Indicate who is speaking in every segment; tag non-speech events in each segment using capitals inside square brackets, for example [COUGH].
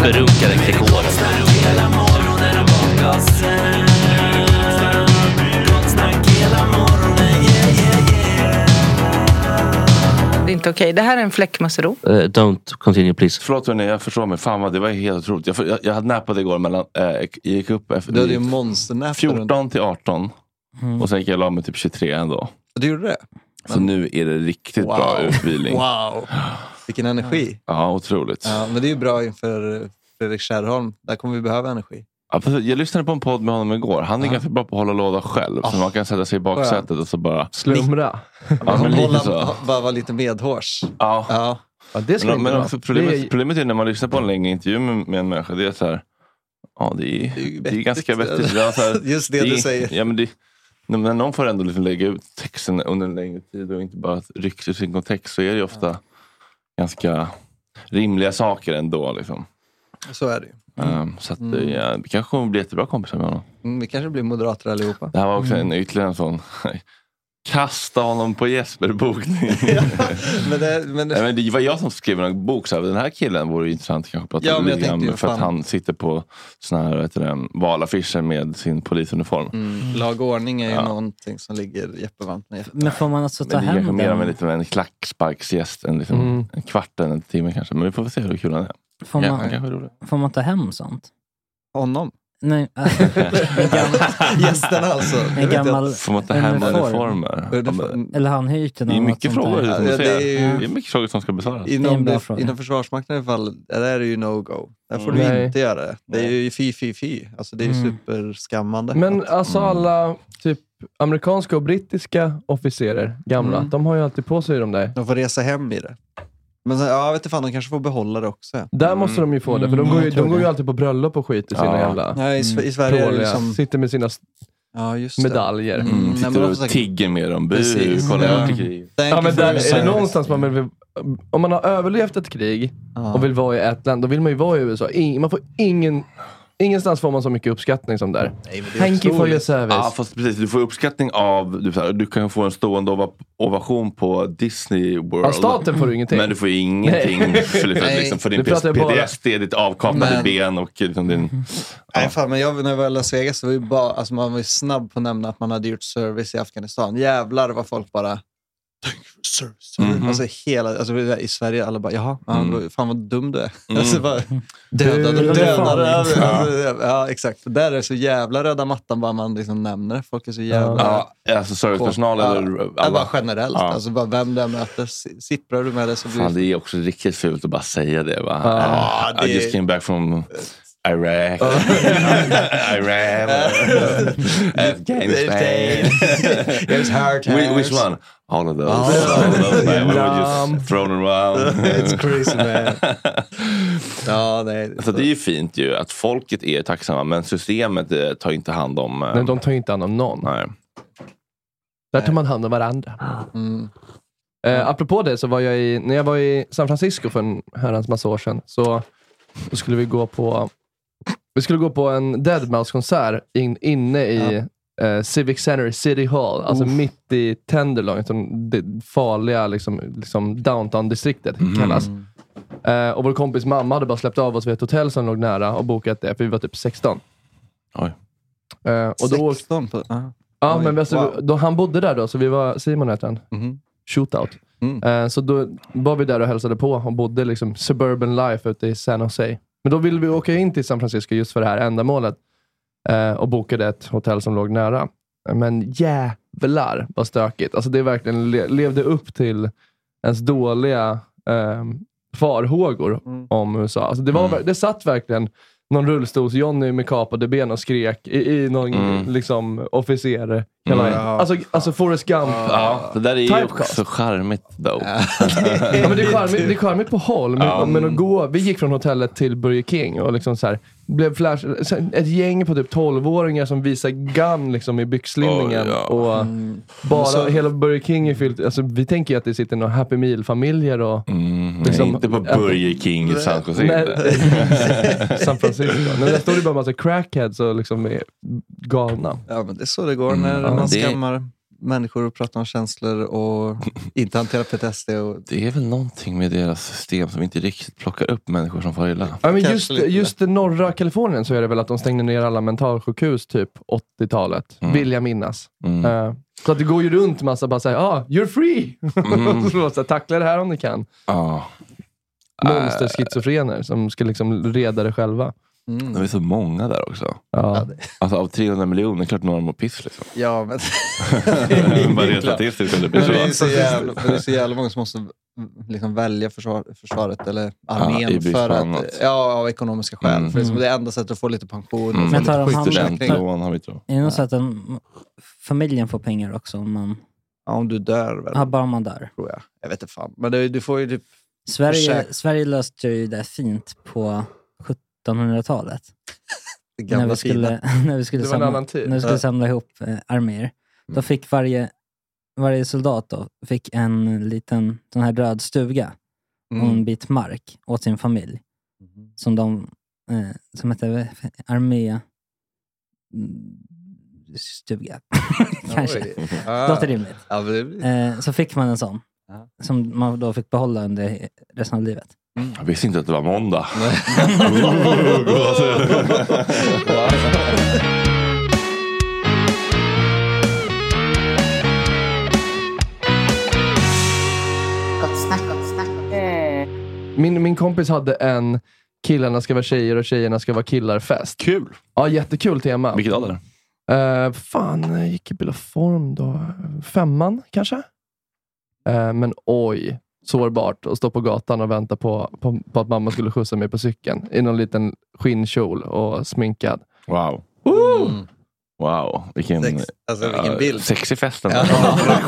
Speaker 1: Superrunkare Gregor.
Speaker 2: Det är inte okej. Det här är en fläckmussero.
Speaker 1: Uh, don't continue please.
Speaker 3: Förlåt hörni, jag förstår mig. Fan vad det var helt otroligt. Jag, jag, jag hade nappat igår mellan, eh, jag gick upp efter,
Speaker 4: Du hade ju monsternap.
Speaker 3: 14 till 18.
Speaker 5: Mm.
Speaker 3: Och sen gick jag och la mig typ 23 ändå.
Speaker 4: Du gjorde det?
Speaker 3: Så nu är det riktigt bra utvilning.
Speaker 4: Wow. Vilken energi.
Speaker 3: Ja, otroligt.
Speaker 4: Ja, men det är ju bra inför Fredrik Kärrholm. Där kommer vi behöva energi.
Speaker 3: Ja, Jag lyssnade på en podd med honom igår. Han är ganska bra på att hålla låda själv. Så man kan sätta sig i baksätet och så bara...
Speaker 6: Slumra. [LAUGHS]
Speaker 3: Ja, men lite så.
Speaker 4: Bara vara lite medhårs.
Speaker 3: Ja.
Speaker 4: Ja.
Speaker 6: Ja, det ska
Speaker 3: Men, men problemet,
Speaker 6: Det är-
Speaker 3: problemet är när man lyssnar på en längre intervju med, med en människa. Det är så här, ja det är,
Speaker 4: Det är ju
Speaker 3: det är ganska
Speaker 4: vettigt.
Speaker 3: vettigt. Ja, så här, [LAUGHS]
Speaker 4: Just det
Speaker 3: är-
Speaker 4: du säger.
Speaker 3: Ja, men det, när när någon får ändå liksom lägga ut texten under en längre tid och inte bara rycka ur sin kontext så är det ju ofta ganska rimliga saker ändå. Liksom.
Speaker 4: Så är det ju.
Speaker 3: Um, så att, ja, vi kanske kommer bli jättebra kompisar med honom.
Speaker 4: Mm, vi kanske blir moderater allihopa.
Speaker 3: Det här var också en, ytterligare en sån [LAUGHS] Kasta honom på Jesper-bokning. [LAUGHS]
Speaker 4: Men det, men
Speaker 3: Nej, men det var jag som skrev en bok. Så här, den här killen vore intressant att kanske prata
Speaker 4: Ja,
Speaker 3: lite grann med. För att
Speaker 4: fan.
Speaker 3: han sitter på såna här vet du, det, valaffischer med sin polisuniform.
Speaker 4: mm, lag och ordning är ju
Speaker 3: Ja.
Speaker 4: någonting som ligger Jeppe varmt hjärtat.
Speaker 5: Men får man alltså ta
Speaker 3: Men det är kanske
Speaker 5: hem
Speaker 3: mer av en,
Speaker 5: den?
Speaker 3: klacksparksgäst. En, liksom,
Speaker 6: Mm.
Speaker 3: en kvart eller en timme kanske. Men vi får väl se hur kul han är.
Speaker 5: Får
Speaker 3: Ja,
Speaker 5: man,
Speaker 3: han är
Speaker 5: får man ta hem sånt?
Speaker 4: Honom?
Speaker 5: Nej, [LAUGHS] äh,
Speaker 4: Gästerna alltså?
Speaker 5: En gammal
Speaker 3: Får man ta hem
Speaker 5: uniform.
Speaker 3: uniformer?
Speaker 4: Uniform.
Speaker 5: Eller han hyrt den
Speaker 3: Det är mycket frågor. som
Speaker 4: Ja, det är ju-
Speaker 3: det är mycket frågor som ska besvaras.
Speaker 5: En
Speaker 4: Inom, det, inom Försvarsmakten i alla fall, där är det ju no-go. Där får
Speaker 6: Mm.
Speaker 4: du
Speaker 6: Nej.
Speaker 4: inte göra det. Det är ju fy, fy, fy. Alltså det är ju
Speaker 5: Mm.
Speaker 4: superskammande.
Speaker 6: Men alltså alla typ amerikanska och brittiska officerer, gamla,
Speaker 4: Mm.
Speaker 6: de har ju alltid på sig de där.
Speaker 4: De får resa hem i det. Men sen, ja, jag vet inte fan, de kanske får behålla det också. Ja.
Speaker 6: Där måste de ju få det, för de
Speaker 5: Mm,
Speaker 6: går ju,
Speaker 5: jag tror
Speaker 6: de går ju
Speaker 5: det.
Speaker 6: alltid på bröllop och skit i sina
Speaker 3: Ja.
Speaker 6: jävla
Speaker 4: Ja, i, Sve- I Sverige är det
Speaker 6: pråliga,
Speaker 4: liksom...
Speaker 6: sitter med sina s-
Speaker 4: Ja, just det.
Speaker 6: medaljer.
Speaker 4: Mm.
Speaker 3: Mm,
Speaker 4: Nej,
Speaker 3: sitter
Speaker 4: men
Speaker 3: och
Speaker 4: också-
Speaker 3: tigger med dem. Bu,
Speaker 4: Precis.
Speaker 3: kolla
Speaker 4: Ja.
Speaker 3: jag till krig.
Speaker 4: Thank
Speaker 6: Ja,
Speaker 4: you
Speaker 6: men
Speaker 4: for
Speaker 6: där,
Speaker 4: your
Speaker 6: är det
Speaker 4: service.
Speaker 6: någonstans man vill, om man har överlevt ett krig
Speaker 4: Ja.
Speaker 6: och vill vara i ett land, då vill man ju vara i USA. In, man får ingen, ingenstans får man så mycket uppskattning som där.
Speaker 4: Nej,
Speaker 6: Thank you for your service.
Speaker 3: Ja, fast precis. Du får uppskattning av... Du, så här, du kan få en stående ova, ovation på Disney World.
Speaker 6: Av staten får du ingenting.
Speaker 3: Men du får ingenting för,
Speaker 4: Nej,
Speaker 3: liksom, för din
Speaker 6: bara-
Speaker 3: PTSD, ditt avkapade
Speaker 4: Men-
Speaker 3: ben och liksom din... [LAUGHS]
Speaker 4: Nej, fan, men jag, när jag var i Las Vegas så var ju bara, alltså man var ju snabb på att nämna att man hade gjort service i Afghanistan. Jävlar vad folk bara... Thank you for service.
Speaker 3: Mhm.
Speaker 4: Alltså hela, alltså i Sverige alla bara, jaha, ja,
Speaker 3: Mm.
Speaker 4: fan vad dum du är.
Speaker 3: Mm. [LAUGHS]
Speaker 4: Alltså bara, dödade,
Speaker 6: Du-
Speaker 4: dödade. Alltså, ja, exakt. För där är det så jävla röda mattan bara man liksom nämner det. Folk är så jävla...
Speaker 3: Ja, alltså servicepersonal
Speaker 4: Ja,
Speaker 3: eller
Speaker 4: ja,
Speaker 3: alla.
Speaker 4: bara generellt.
Speaker 3: Ja.
Speaker 4: Alltså bara vem du möter, si- sipprar du med det så blir
Speaker 3: Fan, det är också riktigt fult att bara säga det. Va?
Speaker 4: Ja,
Speaker 3: I
Speaker 4: det-
Speaker 3: just came back from Iraq. [LAUGHS] Iran. [LAUGHS] Afghanistan. [LAUGHS]
Speaker 4: It was hard
Speaker 3: Which,
Speaker 4: times.
Speaker 3: which one? All of those. All of those. man. We were just thrown around.
Speaker 4: It's crazy man. ja, nej.
Speaker 3: Så det är ju fint ju att folket är tacksamma men systemet eh, tar inte hand om... eh,
Speaker 6: Men de tar inte hand om någon.
Speaker 3: Nej.
Speaker 6: Där tar man hand om varandra.
Speaker 4: Mm.
Speaker 6: Eh, apropå det, så var jag i, när jag var i San Francisco för en herrans massa år sedan, så, så skulle vi gå på vi skulle gå på en Deadmau5-konsert in, inne i eh, Civic Center i City Hall, alltså mitt i Tenderloin, som det farliga liksom, liksom downtown-distriktet kallas. Eh, och vår kompis mamma hade bara släppt av oss vid ett hotell som låg nära och bokat det, för vi var typ 16.
Speaker 3: Oj.
Speaker 6: Eh, och då,
Speaker 4: 16 på... ja.
Speaker 6: ja,
Speaker 4: Oj,
Speaker 6: men alltså,
Speaker 4: wow.
Speaker 6: då, han bodde där då, så vi var, Simon hette han.
Speaker 4: Mhm.
Speaker 6: Shootout.
Speaker 4: Mm.
Speaker 6: Eh, så då var vi där och hälsade på och bodde liksom suburban life ute i San Jose. Men då ville vi åka in till San Francisco just för det här ändamålet eh, och bokade ett hotell som låg nära. Men jävlar vad stökigt. Alltså det verkligen le- levde upp till ens dåliga eh, farhågor
Speaker 4: Mm.
Speaker 6: om USA. Alltså det, var,
Speaker 3: Mm.
Speaker 6: det satt verkligen någon rullstols-Johnny med kapade ben och skrek i, i någon
Speaker 3: Mm.
Speaker 6: liksom, officer.
Speaker 3: Mm.
Speaker 6: Alltså, alltså Forrest Gump.
Speaker 3: Ja, det där är ju också charmigt though. [LAUGHS]
Speaker 6: Ja, men det, är charmigt, det är charmigt på håll, men, men att gå, vi gick från hotellet till Burger King och liksom så här, blev flash, ett gäng på typ 12-åringar som visar gun liksom i byxlinningen.
Speaker 3: Oj, ja.
Speaker 6: och
Speaker 4: Mm.
Speaker 6: bara,
Speaker 4: Så-
Speaker 6: hela Burger King är fyllt, alltså, vi tänker ju att det sitter några Happy Meal-familjer och
Speaker 3: Mm,
Speaker 6: Liksom-
Speaker 3: nej, inte på Burger King i San Jose.
Speaker 6: Nej, [LAUGHS] San Francisco. Men där [LAUGHS] står det bara en massa crackheads och liksom är galna.
Speaker 4: Ja, men det är så det går
Speaker 3: Mm,
Speaker 4: när man
Speaker 3: det-
Speaker 4: skammar människor och pratar om känslor och [LAUGHS] inte hanterar PTSD. Och...
Speaker 3: Det är väl någonting med deras system som inte riktigt plockar upp människor som far illa.
Speaker 6: Ja, men just, just i norra Kalifornien så är det väl att de stängde ner alla mentalsjukhus typ 80-talet,
Speaker 3: Mm.
Speaker 6: vill jag minnas.
Speaker 3: Mm.
Speaker 6: Eh, så att det går ju runt massa bara såhär, ah, you're free!
Speaker 3: Mm. [LAUGHS]
Speaker 6: så, så här, tackla det här om ni kan.
Speaker 3: Ja.
Speaker 6: Monsterschizofrener som ska liksom reda det själva.
Speaker 4: Mm.
Speaker 3: De är så många där också.
Speaker 6: Ja.
Speaker 3: Alltså av 300 miljoner, klart några mår piss liksom.
Speaker 4: Ja, men... [LAUGHS]
Speaker 3: Bara rent statistiskt kan det bli
Speaker 4: Men det, är
Speaker 3: så.
Speaker 4: jävla, men det är så jävla många som måste liksom välja försvar, försvaret eller armén
Speaker 3: brist
Speaker 4: för att,
Speaker 3: annat.
Speaker 4: ja, av ekonomiska skäl.
Speaker 3: Mm.
Speaker 4: För det är enda sättet att få lite pension
Speaker 3: Mm.
Speaker 5: Men
Speaker 4: lite
Speaker 5: tar.
Speaker 3: Studentlån har vi tror.
Speaker 5: Är det nog så att familjen får pengar också om man,
Speaker 4: Ja, om du dör väl,
Speaker 5: ja, bara om man dör?
Speaker 4: tror jag. Jag vet inte fan. Men det, du får ju typ...
Speaker 5: Sverige, Sverige löste ju det fint på 1700-talet. [LAUGHS]
Speaker 4: Det
Speaker 5: När vi skulle, [LAUGHS] när vi skulle,
Speaker 6: Det var en
Speaker 5: samla,
Speaker 6: annan tid.
Speaker 5: när vi skulle
Speaker 4: Ja.
Speaker 5: samla ihop eh, arméer. Då fick varje, varje soldat då, fick en liten sån här röd stuga och en
Speaker 4: Mm.
Speaker 5: bit mark åt sin familj. Som de, eh, som hette armé mm, stuga. [LAUGHS] Kanske.
Speaker 4: Ah.
Speaker 5: Låter rimligt.
Speaker 4: Blir...
Speaker 5: Eh, så fick man en sån.
Speaker 4: Ja.
Speaker 5: Som man då fick behålla under resten av livet.
Speaker 3: Jag visste inte att det var måndag.
Speaker 7: Snack.
Speaker 6: Min, min kompis hade en killarna ska vara tjejer och tjejerna ska vara killar-fest.
Speaker 3: Kul!
Speaker 6: Ja, jättekul tema.
Speaker 3: Vilket ålder?
Speaker 6: Uh, fan, jag gick i bil och form då. Femman kanske? Eh, men oj, sårbart att stå på gatan och vänta på, på, på att mamma skulle skjutsa mig på cykeln i någon liten skinnkjol och sminkad.
Speaker 3: Wow.
Speaker 4: Mm.
Speaker 3: Wow, vilken,
Speaker 4: Sex, alltså, vilken
Speaker 3: ja,
Speaker 4: bild.
Speaker 3: sexig fest ändå.
Speaker 4: Ja. [LAUGHS]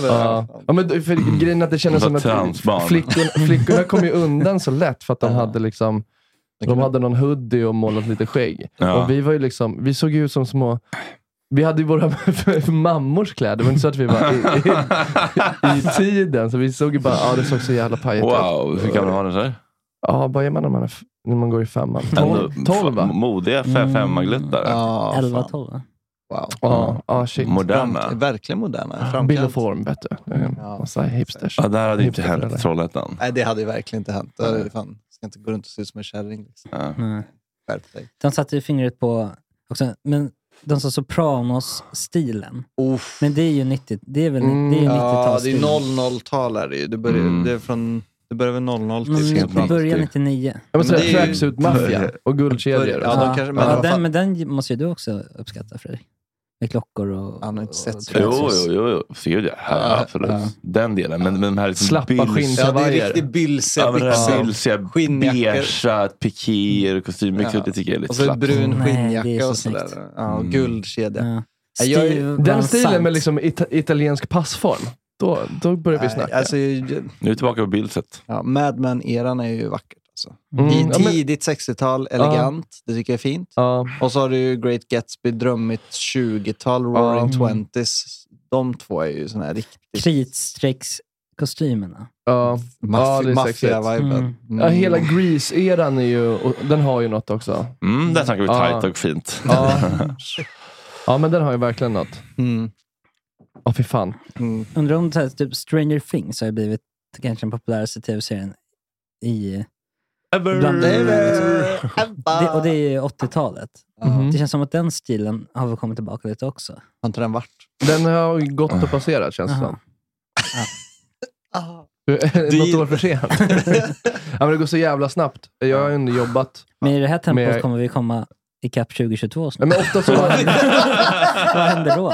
Speaker 4: Där. [LAUGHS]
Speaker 6: Ja. Ja, men för grejen är att det kändes
Speaker 3: Det
Speaker 6: som att flickorna, flickorna kom ju undan så lätt för att de hade liksom de hade någon hoodie och målat lite skägg.
Speaker 3: Ja.
Speaker 6: Och vi var ju liksom, vi såg ju ut som små vi hade ju våra [LAUGHS] mammors kläder, det var inte så att vi var i, i, i tiden. Så vi såg ju bara, ja det såg så jävla pajigt ut.
Speaker 3: Wow, hur gammal var du? så här?
Speaker 6: Ja, vad är man när man, är, när man går i femman? Tolv, tolv va?
Speaker 3: Modiga fe-
Speaker 5: Mm.
Speaker 4: Ja,
Speaker 5: 11,
Speaker 4: fan.
Speaker 5: 12 va?
Speaker 4: Wow.
Speaker 6: Ja, ja shit.
Speaker 3: Moderna.
Speaker 4: Framt- Verkligen moderna.
Speaker 6: Bill
Speaker 4: Framkant.
Speaker 6: och form, vet du.
Speaker 4: Ja.
Speaker 6: Massa hipsters.
Speaker 3: Ja, där hade inte
Speaker 6: Hipsterföräldrar.
Speaker 3: hänt i Trollhättan.
Speaker 4: Nej, det hade ju verkligen inte hänt. Det hade, fan, ska inte gå runt och se ut som en kärring. Liksom.
Speaker 3: Ja.
Speaker 4: Skärp dig.
Speaker 5: De satte ju fingret på, också, men de sa Sopranos-stilen. Men det är ju 90, det är väl
Speaker 6: Mm,
Speaker 5: det är ju
Speaker 4: Ja, det är
Speaker 5: 90-talsstil.
Speaker 4: 00-tal är det ju. Det börjar,
Speaker 3: Mm.
Speaker 4: det är från, det börjar väl 00 till
Speaker 5: Mm,
Speaker 3: sent
Speaker 5: det börjar
Speaker 3: 90.
Speaker 5: 99.
Speaker 6: Ja, men
Speaker 4: Men
Speaker 6: sådär
Speaker 4: det är ju-
Speaker 6: tracksuit-maffia [LAUGHS] och guldkedjor.
Speaker 4: Ja,
Speaker 6: och
Speaker 4: de kanske- men
Speaker 5: ja, den, men den måste ju du också uppskatta Fredrik. Med klockor och...
Speaker 4: Han har inte sett så.
Speaker 3: Jo, jo, jo. jo. Gud, ja. ja,
Speaker 4: Ja,
Speaker 3: absolut.
Speaker 4: ja.
Speaker 3: Den delen. Men, men de här liksom
Speaker 6: Slappa
Speaker 3: bills-
Speaker 6: skinn-
Speaker 4: Ja, det är riktigt bylsiga
Speaker 3: Ja, men det här beigea pikéer och kostymbyxor.
Speaker 4: Ja.
Speaker 3: Det tycker jag är lite
Speaker 4: Och så
Speaker 3: slappt.
Speaker 4: brun
Speaker 5: Nej, det är
Speaker 4: skinnjacka
Speaker 5: så
Speaker 4: och sådär.
Speaker 5: snyggt.
Speaker 4: Ja, och
Speaker 3: Mm.
Speaker 4: guldkedja.
Speaker 5: Ja.
Speaker 4: Ja, jag är-
Speaker 5: Steve
Speaker 6: Den stilen
Speaker 5: Sant.
Speaker 6: med liksom ita- italiensk passform, då, då börjar vi
Speaker 4: Nej,
Speaker 6: snacka.
Speaker 4: Alltså,
Speaker 3: Nu är vi tillbaka på bildset.
Speaker 4: ja, Mad Men-eran är ju vackert. Alltså.
Speaker 6: Mm,
Speaker 4: I
Speaker 6: ja, men-
Speaker 4: tidigt 60-tal, elegant. Det tycker jag är fint.
Speaker 6: ja.
Speaker 4: Och så har du ju Great Gatsby, drömmigt 20-tal, Roaring
Speaker 6: Ja.
Speaker 4: Twenties. De två är ju såna här riktigt
Speaker 5: Kritstreckskostymerna.
Speaker 6: Ja. Ja, det är
Speaker 4: maff-
Speaker 6: sexigt.
Speaker 4: maffiga-viben.
Speaker 5: Mm.
Speaker 6: Ja, hela Grease-eran är ju, och den har ju något också.
Speaker 3: Mm, där snackar vi
Speaker 6: Ja.
Speaker 3: tajt och fint.
Speaker 6: Ja. [LAUGHS] ja, men den har ju verkligen något.
Speaker 4: Mm.
Speaker 6: Ja, fy fan.
Speaker 4: Mm.
Speaker 5: Undrar om typ Stranger Things har ju blivit kanske den populäraste tv-serien i... Bland,
Speaker 4: Det är väl-
Speaker 5: det, och det är ju 80-talet.
Speaker 6: Mhm.
Speaker 5: Det känns som att den stilen har väl kommit tillbaka lite också.
Speaker 4: Har inte den varit?
Speaker 6: Den har ju gått och passerat känns det som. [LAUGHS]
Speaker 4: Ah.
Speaker 6: Något år för sent. [LAUGHS] ja, men det går så jävla snabbt. Jag har ju jobbat.
Speaker 5: Men i det här tempot
Speaker 6: Med-
Speaker 5: kommer vi komma ikapp 2022
Speaker 6: Nej,
Speaker 5: snart.
Speaker 6: men ofta så... [LAUGHS]
Speaker 5: Vad händer då?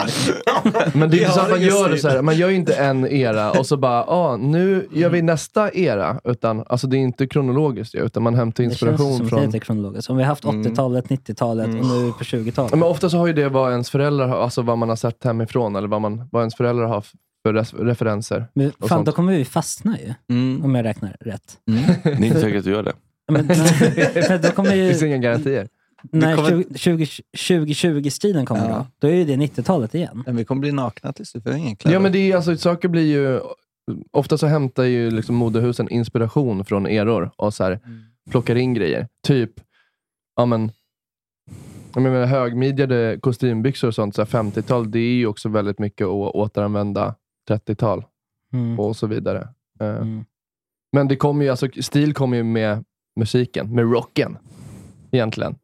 Speaker 6: Men det är inte så
Speaker 4: har
Speaker 6: att man gör det så här. Man gör ju inte en era och så bara, ah, nu gör vi nästa era. Utan, alltså det är inte kronologiskt ju, utan man hämtar
Speaker 5: Det känns
Speaker 6: inspiration
Speaker 5: som att
Speaker 6: från...
Speaker 5: det är kronologiskt. Om vi har haft
Speaker 4: Mm.
Speaker 5: 80-talet, 90-talet och nu är vi på 20-talet.
Speaker 6: Ja, Men ofta så har ju det vad ens föräldrar har, alltså vad man har sett hemifrån eller vad, man, vad ens föräldrar har för referenser.
Speaker 5: Men fan,
Speaker 6: sånt.
Speaker 5: då kommer vi fastna ju.
Speaker 4: Mm.
Speaker 5: Om jag räknar rätt. [LAUGHS]
Speaker 3: Det är inte säkert att du gör det.
Speaker 5: Men, [LAUGHS] för då kommer
Speaker 6: Det
Speaker 5: ju,
Speaker 6: finns inga garantier.
Speaker 5: När
Speaker 4: kommer-
Speaker 5: 2020-stilen kommer
Speaker 4: Ja.
Speaker 5: då, då är ju det 90-talet igen.
Speaker 4: Men vi kommer bli nakna till slut, vi har ingen kläder.
Speaker 6: Ja men det är alltså, saker blir ju, ofta så hämtar ju liksom modehusen inspiration från eror och så här, plockar in grejer. Typ, ja men, jag menar, högmidjade kostymbyxor och sånt, så här 50-tal, det är ju också väldigt mycket att återanvända 30-tal
Speaker 5: Mm.
Speaker 6: och så vidare. Eh,
Speaker 5: Mm.
Speaker 6: Men det kommer ju, alltså, stil kommer ju med musiken, med rocken. Egentligen.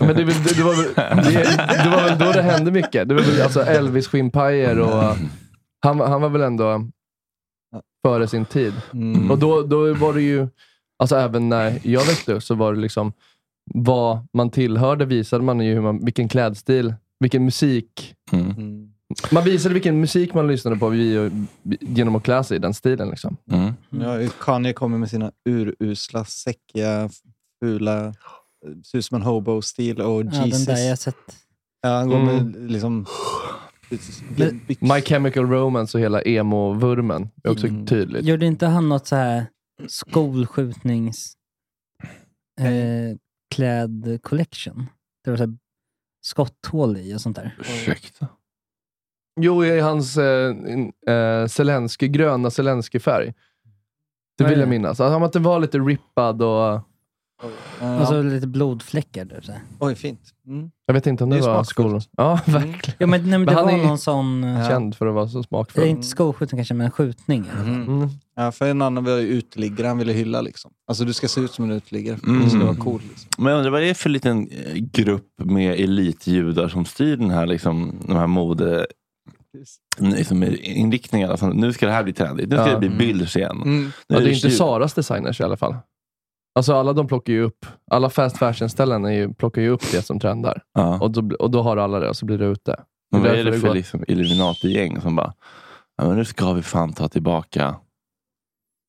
Speaker 6: Men det, det, det, var väl, det, det var väl då det hände mycket. Det var väl alltså Elvis skinnpajer och han, han var väl ändå före sin tid.
Speaker 4: Mm.
Speaker 6: Och då, då var det ju, alltså även när jag växte upp så var det liksom vad man tillhörde visade man ju hur man, vilken klädstil, vilken musik
Speaker 3: Mm.
Speaker 6: Man visade vilken musik man lyssnade på genom att klä sig i den stilen. Liksom.
Speaker 3: Mm.
Speaker 4: Ja, Kanye kommer med sina urusla, säckiga, fula, ser ut som en hobo-stil och
Speaker 5: Ja, den där jag har sett.
Speaker 4: Ja, han går
Speaker 6: Mm.
Speaker 4: med liksom...
Speaker 6: My Chemical Romance och hela emo-vurmen är också
Speaker 4: Mm.
Speaker 6: tydligt.
Speaker 5: Gjorde inte han något så här skolskjutnings eh, kläd collection? Det var så här skotthål i och sånt där.
Speaker 3: Ursäkta.
Speaker 6: Jo, i hans eh, eh, Zelensky, gröna Zelensky-färg. Det vill jag
Speaker 5: det?
Speaker 6: minnas. Alltså, att den var lite rippad och...
Speaker 5: Och så lite blodfläckar. Där, så här.
Speaker 4: Oj, fint. Mm.
Speaker 6: Jag vet inte om
Speaker 4: Det
Speaker 6: det,
Speaker 4: är
Speaker 6: var skol... Ja, verkligen.
Speaker 5: Ja, men, nej, men det
Speaker 6: han
Speaker 5: var
Speaker 6: är
Speaker 5: någon sån... eh,
Speaker 6: känd för att vara så
Speaker 5: Det
Speaker 6: smakfull.
Speaker 5: är inte skolskjutning kanske, men skjutning. fall.
Speaker 6: Mm.
Speaker 4: Ja, för en annan var ju uteliggare han ville hylla. Liksom. Alltså du ska se ut som en uteliggare
Speaker 3: Mm.
Speaker 4: du ska vara cool. Liksom.
Speaker 3: Men jag undrar vad det är för liten eh, grupp med elitjudar som styr den här, liksom, de här mode liksom, inriktningarna. Alltså, nu ska det här bli trendigt. Nu ska
Speaker 6: Ja.
Speaker 3: det bli Bylls igen.
Speaker 4: Mm.
Speaker 3: Nu
Speaker 6: Ja, det är inte Saras designers i alla fall. Alltså alla de plockar ju upp, alla fast fashion-ställen är ju, plockar ju upp det som trendar.
Speaker 3: Ja.
Speaker 6: Och då, och då har alla det och så blir det ute.
Speaker 3: Men vad är det för liksom, Illuminati-gäng som bara, ja, men nu ska vi fan ta tillbaka.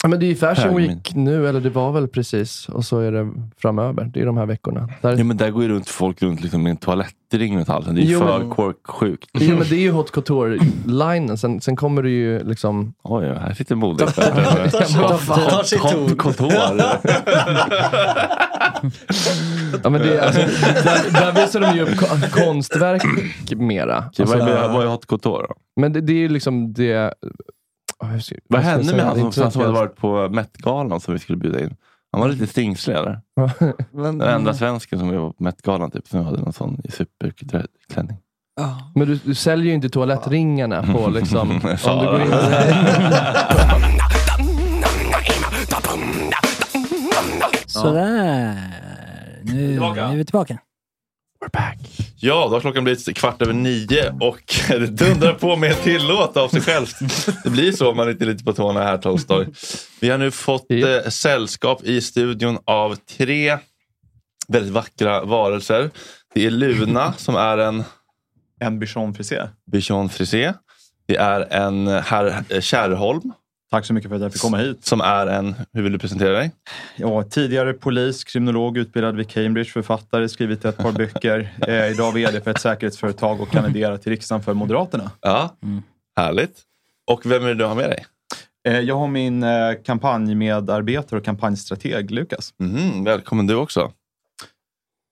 Speaker 6: Ja, men det är ju Fashion. Week nu, eller det var väl precis. Och så är det framöver. Det är de här veckorna. Där...
Speaker 3: Ja, men där går ju runt folk runt liksom, med en toalettring runt halsen. Det är ju
Speaker 6: Jo,
Speaker 3: för
Speaker 6: men-
Speaker 3: korksjukt.
Speaker 6: Jo, men det är ju Haute Couture-linen. Sen, sen kommer det ju liksom...
Speaker 3: Oj, ja, här sitter modeexperten.
Speaker 4: Tar ord.
Speaker 3: couture.
Speaker 6: Ja, men det, alltså, där, där visar de ju upp ko- konstverk mera. Alltså,
Speaker 3: vad är, vad är haute couture då?
Speaker 6: men det, det är ju liksom det...
Speaker 3: Vad hände med han som, som hade varit på Met-galan som vi skulle bjuda in? Han var lite stingslig eller? [LAUGHS] Den enda svensken som var på Met-galan typ, som hade någon sån superkulturell klänning.
Speaker 4: Ja.
Speaker 6: Men du, du säljer ju inte toalettringarna på [LAUGHS] liksom... om du går in
Speaker 5: Sådär. Nu, nu är vi tillbaka.
Speaker 3: Ja, då har klockan blivit kvart över nio och [LAUGHS] det dundrar på med ett till låt av sig självt. Det blir så om man inte är lite på tårna här Tolstoj. Vi har nu fått eh, sällskap i studion av tre väldigt vackra varelser. Det är Luna [LAUGHS] som är en
Speaker 8: En bichon frisé.
Speaker 3: bichon frisé. Det är en herr eh, Kärrholm
Speaker 8: Tack så mycket för att jag fick komma hit.
Speaker 3: som är en, hur vill du presentera dig?
Speaker 8: Ja, tidigare polis, kriminolog, utbildad vid Cambridge, författare, skrivit ett par böcker. [LAUGHS] Eh, idag vd för ett säkerhetsföretag och kandiderar till riksdagen för Moderaterna.
Speaker 3: Ja, härligt. Och vem är det du har med dig?
Speaker 8: Eh, jag har min eh, kampanjmedarbetare och kampanjstrateg Lukas.
Speaker 3: Mhm, välkommen du också.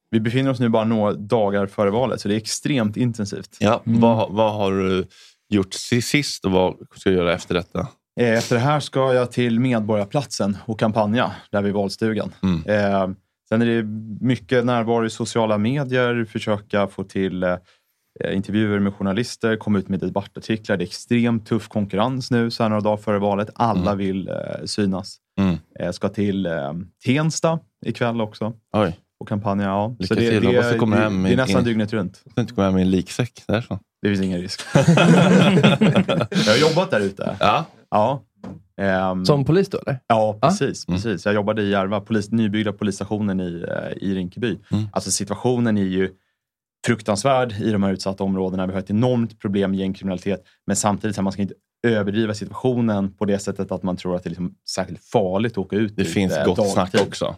Speaker 8: Vi befinner oss nu bara några dagar före valet, så det är extremt intensivt.
Speaker 3: Ja, vad, vad har du gjort si- sist och vad ska du göra efter detta?
Speaker 8: Eh, Efter det här ska jag till Medborgarplatsen och kampanja där vid valstugan.
Speaker 3: Mm.
Speaker 8: Eh, sen är det mycket närvaro i sociala medier, försöka få till eh, intervjuer med journalister, komma ut med debattartiklar. Det är extremt tuff konkurrens nu så här några dagar före valet. Alla
Speaker 3: Mm.
Speaker 8: vill eh, synas.
Speaker 3: Mm.
Speaker 8: Ska till eh, Tensta ikväll också
Speaker 3: Oj,
Speaker 8: och kampanja. Ja.
Speaker 3: Lycka
Speaker 8: det,
Speaker 3: till.
Speaker 8: det,
Speaker 3: du
Speaker 8: det, det,
Speaker 3: hem
Speaker 8: det är
Speaker 3: i-
Speaker 8: nästan
Speaker 3: i-
Speaker 8: dygnet runt.
Speaker 3: ska inte komma med min liksäck därifrån.
Speaker 8: Det finns ingen risk. [LAUGHS] jag har jobbat där ute.
Speaker 3: Ja,
Speaker 8: Ja. Ehm,
Speaker 6: Som polis då eller?
Speaker 8: Ja, precis.
Speaker 3: Mm.
Speaker 8: precis. Jag jobbade i Järva, polis, nybyggda polisstationen i, eh, i Rinkeby.
Speaker 3: Mm.
Speaker 8: Alltså situationen är ju fruktansvärd i de här utsatta områdena. Vi har ett enormt problem med gängkriminalitet. Men samtidigt, så här, man ska inte överdriva situationen på det sättet att man tror att det är liksom särskilt farligt att åka ut
Speaker 3: det finns
Speaker 8: eh,
Speaker 3: gott
Speaker 8: dagtid.
Speaker 3: snack också.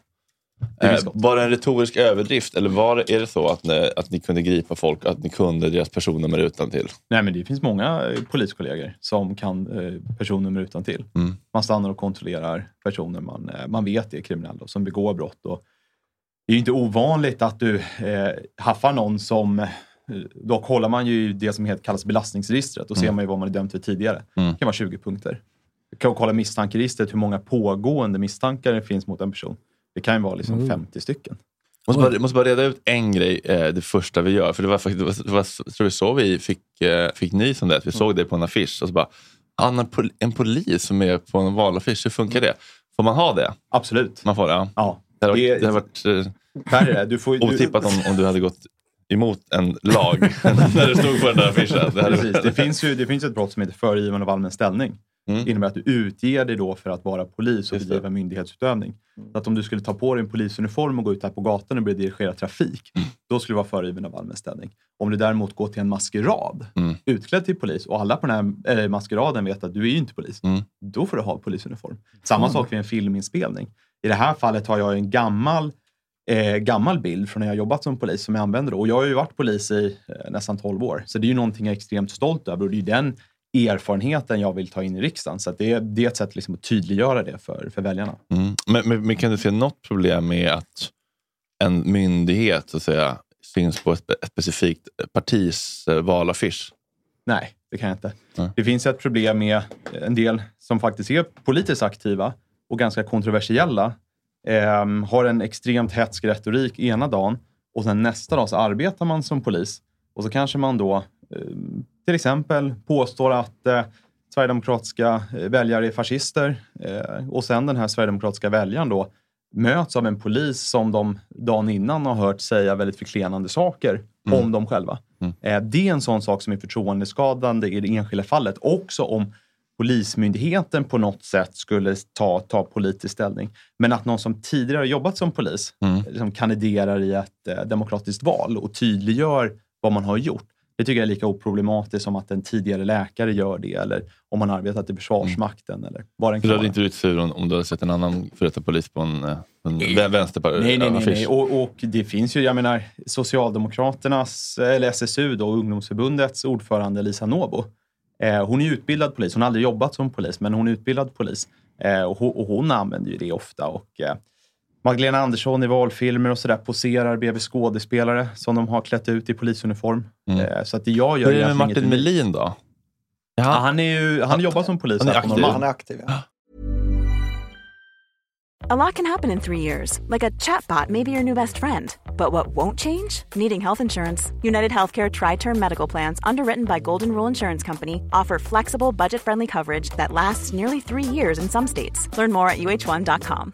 Speaker 8: Det
Speaker 3: Eh, var det en retorisk överdrift eller var det, är det så att ni, att ni kunde gripa folk, att ni kunde deras personnummer utan till?
Speaker 8: Nej, men det finns många eh, poliskollegor som kan eh, personnummer utan till.
Speaker 3: Mm.
Speaker 8: Man stannar och kontrollerar personer man, eh, man vet är kriminella och som begår brott. Och det är ju inte ovanligt att du eh, haffar någon som... Eh, då kollar man ju det som heter, kallas belastningsregistret. Då ser
Speaker 3: Mm.
Speaker 8: man ju vad man är dömd för tidigare.
Speaker 3: Mm.
Speaker 8: Det kan vara 20 punkter. Du kan kolla misstankeregistret, hur många pågående misstankar det finns mot en person. Det kan ju vara liksom
Speaker 5: Mm.
Speaker 8: 50 stycken.
Speaker 3: Måste bara, måste bara reda ut en grej, eh, det första vi gör. För det var faktiskt, det var, det var, jag tror vi så vi fick, eh, fick nys om det. Att vi såg det på en affisch och så bara, ah, när pol- en polis som är på en valaffisch, hur funkar det? Får man ha det?
Speaker 8: Absolut.
Speaker 3: Man får det, ja.
Speaker 8: Ja.
Speaker 3: Det hade varit, det hade varit eh,
Speaker 8: Värre, du får, du, [LAUGHS]
Speaker 3: otippat om, om du hade gått emot en lag [LAUGHS] [LAUGHS] när det stod på den där affischen. Det
Speaker 8: Precis. Det finns ju det finns ett brott som heter föregivande av allmän ställning.
Speaker 3: Mm.
Speaker 8: Det innebär att du utger dig då för att vara polis och bedriva myndighetsutövning. Så att om du skulle ta på dig en polisuniform och gå ut där på gatan och börja dirigera trafik,
Speaker 3: Mm.
Speaker 8: då skulle du vara föregiven av allmän ställning. Om du däremot går till en maskerad,
Speaker 3: Mm.
Speaker 8: utklädd till polis och alla på den här eh, maskeraden vet att du är inte polis,
Speaker 3: Mm.
Speaker 8: då får du ha polisuniform. Samma
Speaker 4: Mm.
Speaker 8: sak vid en filminspelning. I det här fallet har jag en gammal eh, gammal bild från när jag jobbat som polis som jag använder. då. Och jag har ju varit polis i eh, nästan 12 år, så det är ju någonting jag är extremt stolt över. Och det är den erfarenheten jag vill ta in i riksdagen. Så det, är, det är ett sätt liksom att tydliggöra det för, för väljarna.
Speaker 3: Mm. Men, men, men kan du se något problem med att en myndighet så att säga, syns på ett, ett specifikt partis eh, valaffisch?
Speaker 8: Nej, det kan jag inte.
Speaker 3: Nej.
Speaker 8: Det finns ett problem med en del som faktiskt är politiskt aktiva och ganska kontroversiella. ehm, har en extremt hätsk retorik ena dagen och sen nästa dag så arbetar man som polis. Och så kanske man då ehm, till exempel påstår att eh, sverigedemokratiska eh, väljare är fascister. Eh, och sen den här sverigedemokratiska väljaren då möts av en polis som de dagen innan har hört säga väldigt förklenande saker
Speaker 3: Mm.
Speaker 8: om dem själva.
Speaker 3: Mm.
Speaker 8: Eh, Det är en sån sak som är förtroendeskadande i det enskilda fallet. Också om Polismyndigheten på något sätt skulle ta, ta politisk ställning. Men att någon som tidigare har jobbat som polis
Speaker 3: Mm.
Speaker 8: liksom kandiderar i ett eh, demokratiskt val och tydliggör vad man har gjort. Det tycker jag är lika oproblematiskt som att en tidigare läkare gör det eller om man arbetat i Försvarsmakten eller vad den
Speaker 3: Du hade inte blivit sur om, om du hade sett en annan före detta polis på en, eh, en vä- vänsterparti?
Speaker 8: Nej, nej, nej. nej. Och, och det finns ju, jag menar, Socialdemokraternas, eller SSU då, ungdomsförbundets ordförande Lisa Nobo. Eh, hon är utbildad polis. Hon har aldrig jobbat som polis, men hon är utbildad polis. Eh, och, hon, och hon använder ju det ofta. Och, eh, Magdalena Andersson i valfilmer och sådär poserar bredvid skådespelare som de har klätt ut i polisuniform.
Speaker 3: Mm.
Speaker 8: Eh, så att det jag gör
Speaker 3: Hur är det med Martin. Melin då?
Speaker 8: Ja, han, är ju, han jobbar som polis
Speaker 3: Han är aktiv.
Speaker 4: Han är aktiv. Ja.
Speaker 9: A lot can happen in three years, like a chatbot may be your new best friend. But what won't change? Needing health insurance. United Healthcare Tri Term Medical Plans, underwritten by Golden Rule Insurance Company, offer flexible, budget friendly coverage that lasts nearly three years in some states. Learn more at uh1.com.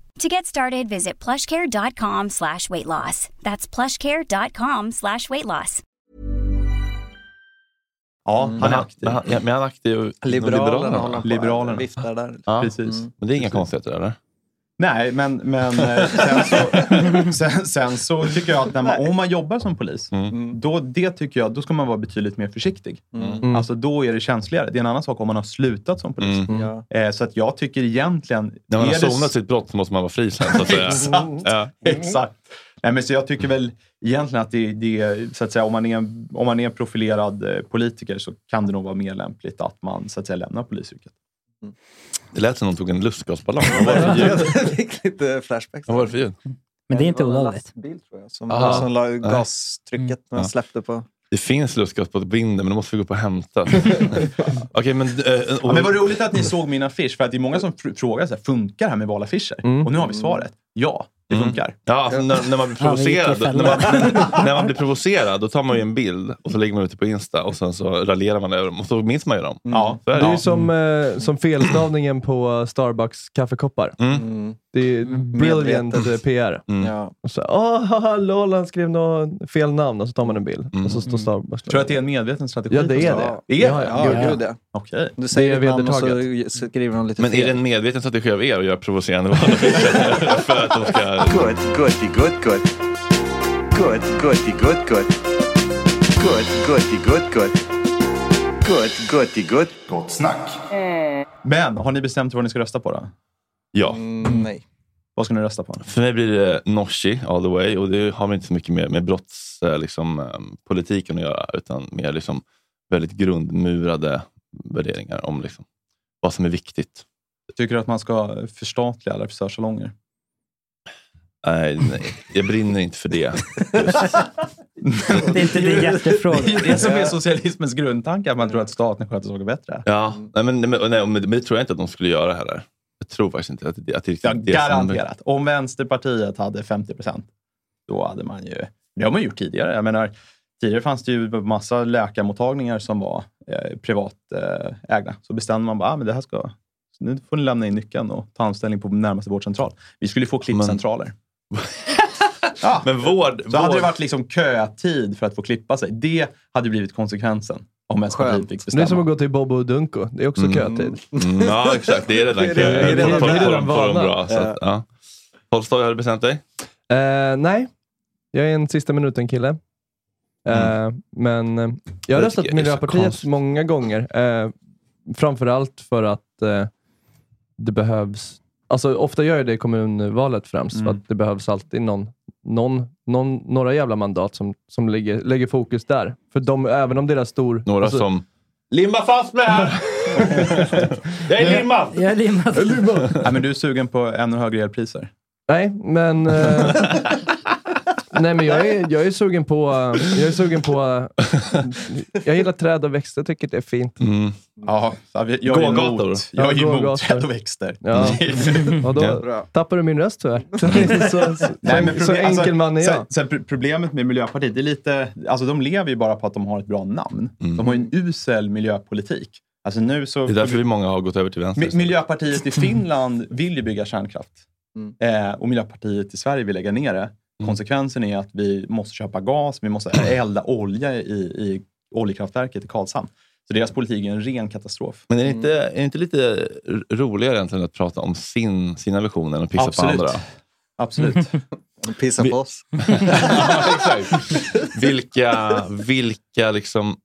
Speaker 10: To get started, visit plushcare.com slash weight loss. That's plushcare.com slash weight loss.
Speaker 8: Ja,
Speaker 3: Men
Speaker 8: han är aktiv.
Speaker 3: men han, men han är aktiv
Speaker 4: Liberalerna på.
Speaker 8: Liberalerna.
Speaker 4: Viftar där.
Speaker 3: Ja.
Speaker 8: Precis.
Speaker 3: Men det är inga konstigheter eller?
Speaker 8: Nej, men, men eh, sen, så, [LAUGHS] sen, sen så tycker jag att när man, om man jobbar som polis, då, det tycker jag, då ska man vara betydligt mer försiktig.
Speaker 4: Mm.
Speaker 8: Alltså då är det känsligare. Det är en annan sak om man har slutat som polis.
Speaker 3: Mm.
Speaker 4: Ja.
Speaker 8: Eh, så att jag tycker egentligen...
Speaker 3: När man har
Speaker 8: är det-
Speaker 3: sonat sitt brott så måste man vara fri sen. Så att säga. [LAUGHS]
Speaker 8: Exakt.
Speaker 3: Ja.
Speaker 8: Exakt. Nej, men så jag tycker väl egentligen att det, det är, så att säga, om man är, om man är profilerad eh, politiker så kan det nog vara mer lämpligt att man så att säga, lämnar polisyrket.
Speaker 3: Det lät som någon tog en lustgasballong. [LAUGHS] Vad var det för ljud?
Speaker 4: Fick lite flashbacks.
Speaker 3: Vad var det för ljud?
Speaker 5: Men det är inte
Speaker 4: var en
Speaker 5: olagligt.
Speaker 4: lastbil, tror jag, som, som la gastrycket när
Speaker 3: Ja.
Speaker 4: man släppte på.
Speaker 3: Det finns lustgas på ett binder, men då måste vi gå på och hämta. [LAUGHS] Okej, men... eh, och,
Speaker 8: Ja, men vad roligt att ni såg min affisch, för att det är många som fr- frågar så här, funkar det här med valaffischer?
Speaker 6: Mm.
Speaker 8: Och nu har vi svaret. Ja, det
Speaker 3: Mm.
Speaker 8: funkar.
Speaker 3: Ja, alltså, när, när man blir
Speaker 5: Ja,
Speaker 3: provocerad, när man, [LAUGHS] när man blir provocerad, då tar man ju en bild och så lägger man ut det på Insta och sen så raljerar man över dem och så minns man ju dem.
Speaker 8: Ja.
Speaker 3: Så är
Speaker 6: Det är ju som, eh, som felstavningen på Starbucks kaffekoppar.
Speaker 3: Mm.
Speaker 6: Det är brilliant
Speaker 4: Medvetet.
Speaker 6: eh, PR.
Speaker 3: Mm.
Speaker 4: Ja.
Speaker 6: Och så, haha, lol, han skrev något fel namn och så tar man en bild.
Speaker 3: Mm.
Speaker 6: Och så står Starbucks.
Speaker 8: Tror du att det är en medveten strategi?
Speaker 6: Ja, det är det.
Speaker 8: Starbucks? Är
Speaker 6: Ja,
Speaker 8: det?
Speaker 6: ja,
Speaker 4: Ja, gud ja.
Speaker 8: Okej.
Speaker 4: Du säger
Speaker 6: Det är
Speaker 4: namn och så skriver de lite
Speaker 3: Men är
Speaker 4: fel.
Speaker 3: det en medveten strategi av er att göra provocerande valaffischer? [LAUGHS] för att de ska...
Speaker 11: Good, goody, good, good. Good, goody, good, good. Good, goody, good, good. Good, goody, good. Gott snack.
Speaker 8: Men har ni bestämt vad ni ska rösta på då?
Speaker 3: Ja.
Speaker 4: Mm, nej.
Speaker 8: Vad ska ni rösta på?
Speaker 3: För mig blir det Nooshi all the way och det har väl inte så mycket med, med brottspolitiken liksom, eh, politiken att göra utan mer liksom väldigt grundmurade värderingar om liksom, vad som är viktigt.
Speaker 8: Tycker du att man ska förstatliga alla frisörsalonger?
Speaker 3: Nej, nej, jag brinner inte för det.
Speaker 5: Det är inte din [LAUGHS] hjärtefråga.
Speaker 8: Det är det som är socialismens grundtanke, att man tror att staten sköter saker bättre.
Speaker 3: Ja, nej, men, men, nej, men det tror jag inte att de skulle göra heller. Jag tror faktiskt inte att det, att det,
Speaker 8: Ja,
Speaker 3: det är som-
Speaker 8: garanterat. Om Vänsterpartiet hade 50 procent, då hade man ju... Det har man gjort tidigare. Jag menar, tidigare fanns det ju massa läkarmottagningar som var eh, privatägda. Så bestämde man bara, ah, men det här ska... Nu får ni lämna in nyckeln och ta anställning på närmaste vårdcentral. Vi skulle få klippcentraler. [LAUGHS] ja.
Speaker 3: Men vård...
Speaker 8: Så hade
Speaker 3: vård
Speaker 8: det varit liksom kötid för att få klippa sig. Det hade blivit konsekvensen om Vänsterpartiet fick
Speaker 6: Det är
Speaker 8: bestämma.
Speaker 6: som att gå till Bobo och Dunko. Det är också
Speaker 3: Mm.
Speaker 6: kötid.
Speaker 3: Mm, ja, exakt. Det är redan [LAUGHS]
Speaker 6: Det är
Speaker 3: kö.
Speaker 6: det är redan- det är redan
Speaker 3: bra. Så att, ja. Tolstoj, har du bestämt dig?
Speaker 6: Eh, nej, jag är en sista minuten-kille. Eh, Men eh, jag har
Speaker 3: Det
Speaker 6: röstat Miljöpartiet många gånger. Eh, framförallt för att det behövs... Alltså, ofta gör jag det i kommunvalet främst, för
Speaker 8: Mm.
Speaker 6: att det behövs alltid någon, någon, någon, några jävla mandat som, som lägger, lägger fokus där. För de, även om deras stor...
Speaker 3: Några
Speaker 6: alltså-
Speaker 3: som... Limma fast mig här! [LAUGHS] jag är limmad!
Speaker 5: Jag är limmad.
Speaker 8: Nej, men du är sugen på ännu högre elpriser?
Speaker 6: Nej, men... eh, [LAUGHS] nej, men jag är, jag är sugen på... Jag är sugen på... jag gillar träd och växter, tycker det är fint.
Speaker 3: Mm.
Speaker 8: Ja, jag är
Speaker 3: Gågator.
Speaker 8: emot, jag är emot
Speaker 6: gågator.
Speaker 8: träd och växter.
Speaker 6: Ja. [LAUGHS] Och då
Speaker 8: Ja.
Speaker 6: tappar du min röst tyvärr. [LAUGHS] Så, så, så,
Speaker 8: Nej, men
Speaker 6: så
Speaker 8: problem-
Speaker 6: enkel
Speaker 8: alltså,
Speaker 6: man är jag.
Speaker 8: Sen, sen pro- problemet med Miljöpartiet, det är lite, alltså de lever ju bara på att de har ett bra namn. De har ju en usel miljöpolitik. Alltså nu så...
Speaker 3: Det är därför vi många har gått över till vänster.
Speaker 8: Mi- Miljöpartiet i [LAUGHS] Finland vill ju bygga kärnkraft. Eh, och Miljöpartiet i Sverige vill lägga ner det. Konsekvensen är att vi måste köpa gas, vi måste [CLEARS THROAT] elda olja i, i oljekraftverket i Karlshamn. Så deras politik är en ren katastrof.
Speaker 3: Men är det, inte, är det inte lite roligare egentligen att prata om sin, sina visioner än att pissa
Speaker 8: Absolut.
Speaker 3: på andra?
Speaker 8: Absolut. [LAUGHS]
Speaker 4: Pissa på oss. [LAUGHS]
Speaker 3: ja, exakt. Vilka, vilka liksom,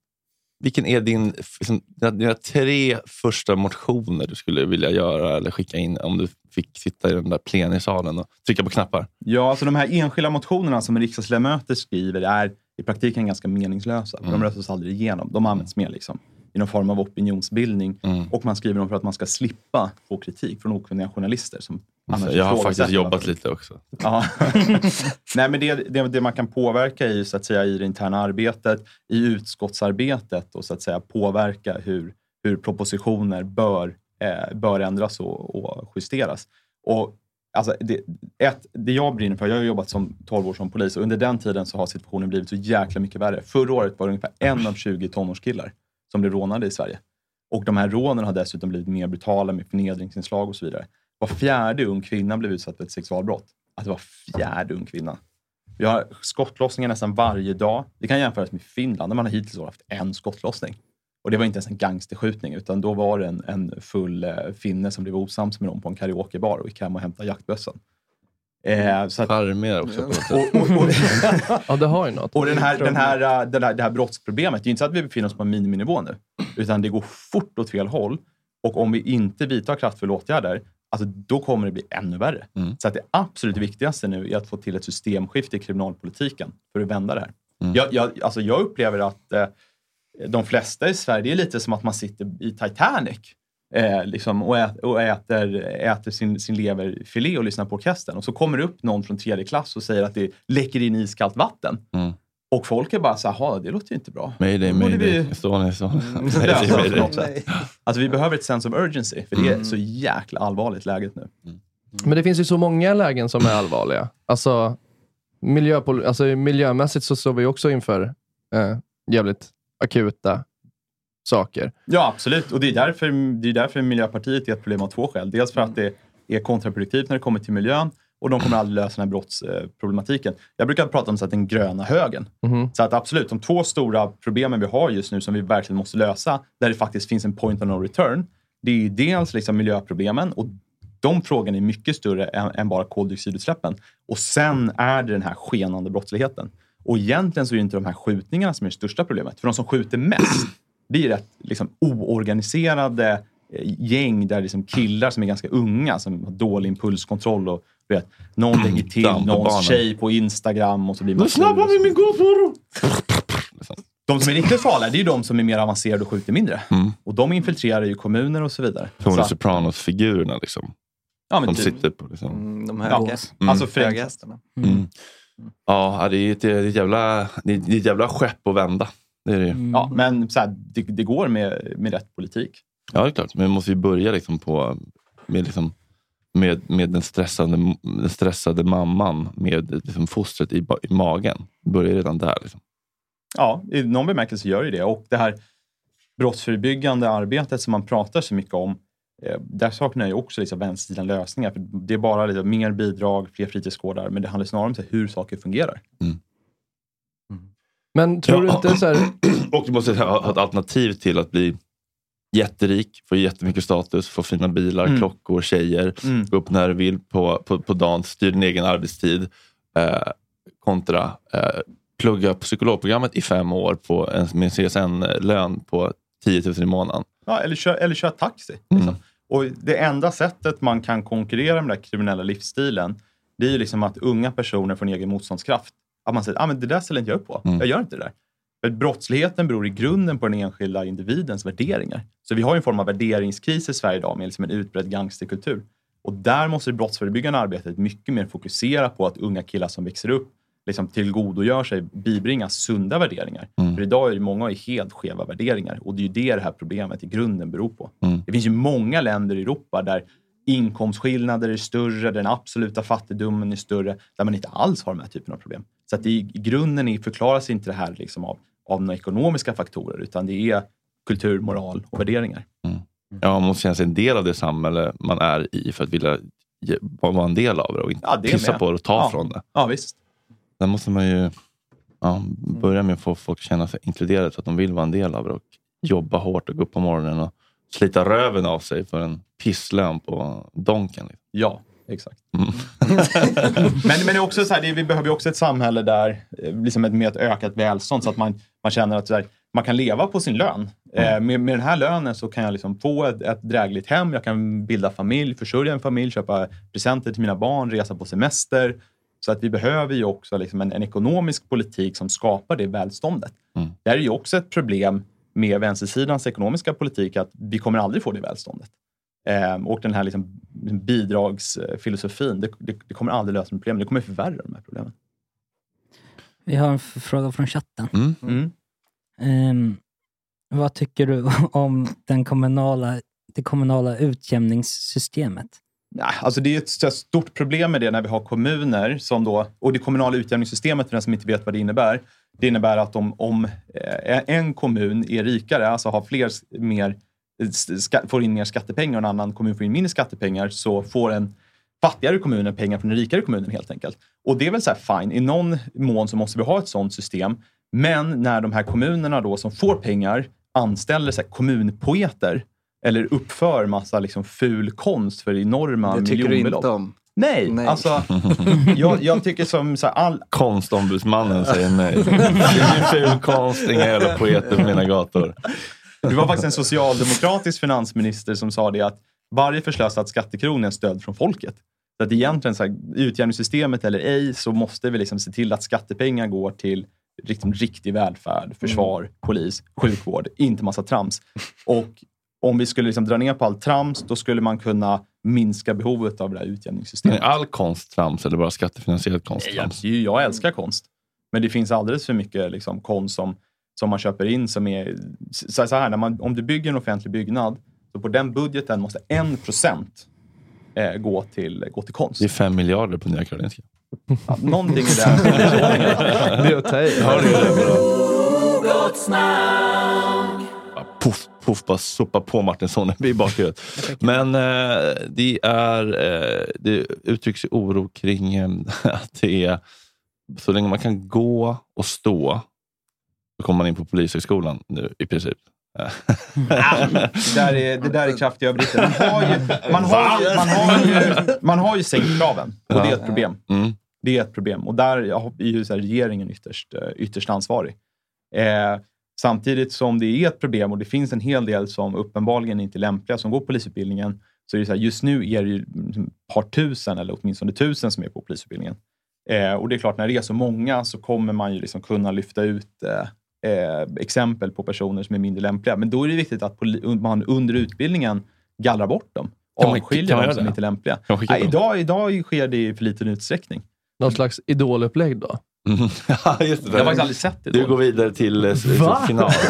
Speaker 3: vilken är din, liksom, dina, tre första motioner du skulle vilja göra eller skicka in om du fick sitta i den där plenisalen och trycka på knappar?
Speaker 8: Ja, alltså de här enskilda motionerna som riksdagsledamöter skriver är i praktiken ganska meningslösa. för De röstas aldrig igenom. De används mer liksom, i någon form av opinionsbildning. Och man skriver dem för att man ska slippa få kritik från okunniga journalister. Som annars
Speaker 3: Jag har faktiskt jobbat
Speaker 8: varför-
Speaker 3: lite också.
Speaker 8: Ja. [LAUGHS] Nej, men det, det, det man kan påverka i, så att säga, i det interna arbetet, i utskottsarbetet och så att säga påverka hur, hur propositioner bör, eh, bör ändras och, och justeras. Och, alltså, det, ett, det jag brinner för, jag har jobbat som 12 år som polis och under den tiden så har situationen blivit så jäkla mycket värre. Förra året var det ungefär en av 20 tonårskillar som blev rånade i Sverige. Och de här rånen har dessutom blivit mer brutala med förnedringsinslag och så vidare. Var fjärde ung kvinna blev utsatt för ett sexualbrott. Alltså var fjärde ung kvinna. Vi har skottlossningar nästan varje dag. Det kan jämföras med Finland där man hittills har haft en skottlossning. Och det var inte ens en gangsterskjutning utan då var det en, en full eh, finne som blev osams med dem på en karaokebar och gick hem och hämtade jaktbössan. Eh, så att,
Speaker 3: Charmigare också
Speaker 8: och, och, och, [LAUGHS]
Speaker 6: Ja, det har ju något.
Speaker 8: och den här, den här, äh, den här, det här brottsproblemet, det är inte så att vi befinner oss på en miniminivå nu. Utan det går fort åt fel håll. Och om vi inte vidtar kraftfulla åtgärder, alltså, då kommer det bli ännu värre. Så att det absolut viktigaste nu är att få till ett systemskifte i kriminalpolitiken för att vända det här. Jag, jag, alltså, jag upplever att eh, de flesta i Sverige, är lite som att man sitter i Titanic eh, liksom, och, ät, och äter, äter sin, sin leverfilé och lyssnar på orkestern. Och så kommer det upp någon från tredje klass och säger att det läcker in iskallt vatten.
Speaker 3: Mm.
Speaker 8: Och folk är bara så här, "Jaha, det låter ju inte bra.
Speaker 3: Mayday, mayday.
Speaker 8: vi-
Speaker 3: Estonia, Estonia.
Speaker 8: Mm, [LAUGHS] sätt. Alltså vi behöver ett sense of urgency, för det är
Speaker 3: Mm.
Speaker 8: så jäkla allvarligt läget nu.
Speaker 6: Men det finns ju så många lägen som är [CLEARS THROAT] allvarliga. Alltså, miljöpol- alltså miljömässigt så står vi också inför eh, jävligt akuta saker.
Speaker 8: Ja, absolut. Och det är därför, det är därför Miljöpartiet är ett problem av två skäl. Dels för att det är kontraproduktivt när det kommer till miljön och de kommer aldrig lösa den här brottsproblematiken. Jag brukar prata om så att den gröna högen.
Speaker 6: Mhm.
Speaker 8: Så att absolut, de två stora problemen vi har just nu som vi verkligen måste lösa, där det faktiskt finns en point of no return, det är ju dels liksom miljöproblemen och de frågorna är mycket större än, än bara koldioxidutsläppen. Och sen är det den här skenande brottsligheten. Och egentligen så är det inte de här skjutningarna som är det största problemet. För de som skjuter mest, det är rätt liksom, oorganiserade eh, gäng där liksom killar som är ganska unga, som har dålig impulskontroll och vet, någon lägger [CLEARS THROAT] till någons tjej på Instagram och så blir man
Speaker 3: Nu snappar vi min gåsvaror!
Speaker 8: De som är riktigt farliga, det är ju de som är mer avancerade och skjuter mindre.
Speaker 3: Mm.
Speaker 8: Och de infiltrerar ju kommuner och så vidare.
Speaker 3: Tony Sopranos-figurerna liksom.
Speaker 8: Ja, men
Speaker 3: de
Speaker 8: typ.
Speaker 3: sitter på liksom.
Speaker 4: Mm, de
Speaker 8: Ja,
Speaker 3: Mm.
Speaker 8: Alltså förenklat.
Speaker 4: höghästarna.
Speaker 3: Mm. Ja, det är ett, det är ett, jävla, det är ett jävla skepp att vända. Det är det ju.
Speaker 8: Ja, men så här, det, det går med, med rätt politik.
Speaker 3: Ja, det är klart. Men vi måste ju börja liksom på, med, liksom, med, med den, stressade, den stressade mamman med liksom fostret i, i magen. Börja redan där. Liksom.
Speaker 8: Ja, i någon bemärkelse gör det det. Och det här brottsförebyggande arbetet som man pratar så mycket om, eh, där saknar jag också liksom vänstersidan lösningar. För det är bara liksom mer bidrag, fler fritidsgårdar, men det handlar snarare om hur saker fungerar.
Speaker 6: Men tror du inte så här... [CLEARS THROAT]
Speaker 3: Och du måste ha ett alternativ till att bli jätterik, få jättemycket status, få fina bilar,
Speaker 8: Mm.
Speaker 3: klockor, tjejer,
Speaker 8: Mm.
Speaker 3: gå upp när du vill på, på, på dagen, styr din egen arbetstid. Eh, kontra eh, plugga psykologprogrammet i fem år på en, med en CSN-lön på 10 000 i månaden.
Speaker 8: Ja, eller, kör, eller kör taxi. Liksom. Och det enda sättet man kan konkurrera med den där kriminella livsstilen, det är ju liksom att unga personer får en egen motståndskraft. Att man säger, ah, men det där ställer inte jag upp på.
Speaker 3: Mm.
Speaker 8: Jag gör inte det där. För brottsligheten beror i grunden på den enskilda individens värderingar. Så vi har en form av värderingskris i Sverige idag med liksom en utbredd gangsterkultur. Och där måste det brottsförebyggande arbetet mycket mer fokusera på att unga killar som växer upp liksom tillgodogör sig, bibringas sunda värderingar. För idag är det många ju helt skeva värderingar och det är ju det det här problemet i grunden beror på.
Speaker 3: Mm.
Speaker 8: Det finns ju många länder i Europa där inkomstskillnader är större, den absoluta fattigdomen är större, där man inte alls har de här typen av problem. Så att i i grunden är, förklaras inte det här liksom av, av några ekonomiska faktorer, utan det är kultur, moral och värderingar.
Speaker 3: Ja, man måste känna sig en del av det samhälle man är i för att vilja ge- vara en del av det och inte
Speaker 8: Ja, det
Speaker 3: pissa
Speaker 8: med.
Speaker 3: på det och ta
Speaker 8: Ja.
Speaker 3: från det.
Speaker 8: Ja, visst.
Speaker 3: Där måste man ju ja, börja med att få folk att känna sig inkluderade så att de vill vara en del av det och jobba hårt och gå upp på morgonen och slita röven av sig för en pisslön på Donken.
Speaker 8: Ja, exakt.
Speaker 3: Mm. [LAUGHS]
Speaker 8: men, men det är också så här, det, vi behöver också ett samhälle där, eh, liksom ett, med ett ökat välstånd så att man, man känner att här, man kan leva på sin lön. Eh, med, med den här lönen så kan jag liksom få ett, ett drägligt hem, jag kan bilda familj, försörja en familj, köpa presenter till mina barn, resa på semester. Så att vi behöver ju också liksom en, en ekonomisk politik som skapar det välståndet.
Speaker 3: Mm.
Speaker 8: Det här är ju också ett problem med vänstersidans ekonomiska politik, att vi kommer aldrig få det välståndet. Eh, och den här liksom bidragsfilosofin, det, det, det kommer aldrig lösa problemen. Det kommer förvärra de här problemen.
Speaker 5: Vi har en fråga från chatten.
Speaker 8: Mm.
Speaker 5: Ehm, vad tycker du [LAUGHS] om den kommunala, det kommunala utjämningssystemet?
Speaker 8: Nej, alltså det är ett stort problem med det när vi har kommuner som då, och det kommunala utjämningssystemet för den som inte vet vad det innebär. Det innebär att om, om eh, en kommun är rikare, alltså har fler, mer, eh, får in mer skattepengar och en annan kommun får in mindre skattepengar så får en fattigare kommun pengar från den rikare kommunen helt enkelt. Och det är väl så här fine, i någon mån så måste vi ha ett sådant system. Men när de här kommunerna då som får pengar anställer så här kommunpoeter eller uppför massa liksom ful konst för enorma
Speaker 4: Det tycker du
Speaker 8: miljonbelopp.
Speaker 4: inte om?
Speaker 8: Nej,
Speaker 4: Nej.
Speaker 8: alltså [LAUGHS] jag, jag tycker som så här, all...
Speaker 3: Konstombudsmannen säger nej. [LAUGHS] Det är ful konst, inga jävla poeter på mina gator.
Speaker 8: Det var faktiskt en socialdemokratisk finansminister som sa det att varje förslösad skattekrona är stöd från folket. Så att egentligen, så här, utjämningssystemet eller ej, så måste vi liksom se till att skattepengar går till liksom, riktig välfärd, försvar, polis, sjukvård, inte massa trams. Och om vi skulle liksom dra ner på allt trams, då skulle man kunna minska behovet av det här
Speaker 3: Men
Speaker 8: utjämningssystemet.
Speaker 3: är all konst trams eller bara skattefinansierad konst
Speaker 8: Jag,
Speaker 3: trams?
Speaker 8: jag älskar konst. Men det finns alldeles för mycket liksom, konst som, som man köper in som är... Så, så här, när man, om du bygger en offentlig byggnad, så på den budgeten måste en procent eh, gå, till, gå till konst.
Speaker 3: Det är fem miljarder på Nya Karolinska.
Speaker 8: Ja, någonting i den.
Speaker 6: Det är att ta i.
Speaker 3: Ja, det är det Puff, puff, bara sopa på Martinsson i bakhuvudet. Men eh, det, är, eh, det uttrycks oro kring eh, att det är så länge man kan gå och stå så kommer man in på Polishögskolan nu i princip. [LAUGHS]
Speaker 8: det, där är, det där är kraftiga överdrifter. Man har ju, man har ju, man har ju, man har ju sänkt kraven och det är ett problem.
Speaker 3: Mm.
Speaker 8: Det är ett problem och där är ju så här regeringen ytterst, eh, ytterst ansvarig. Eh, Samtidigt som det är ett problem och det finns en hel del som uppenbarligen inte är lämpliga som går polisutbildningen. Så är det så här, just nu är det ju liksom ett par tusen eller åtminstone tusen som är på polisutbildningen. Eh, och det är klart, när det är så många så kommer man ju liksom kunna lyfta ut eh, eh, exempel på personer som är mindre lämpliga. Men då är det viktigt att man under utbildningen gallrar bort dem. Avskiljer
Speaker 3: kan man
Speaker 8: de
Speaker 3: göra
Speaker 8: som
Speaker 3: det?
Speaker 8: inte är lämpliga. Nej,
Speaker 3: dem?
Speaker 8: idag, idag sker det i för liten utsträckning.
Speaker 6: Någon slags idolupplägg då? [LAUGHS]
Speaker 3: ja, just det.
Speaker 8: Jag har faktiskt aldrig sett det.
Speaker 3: Du går vidare till eh, final. [LAUGHS]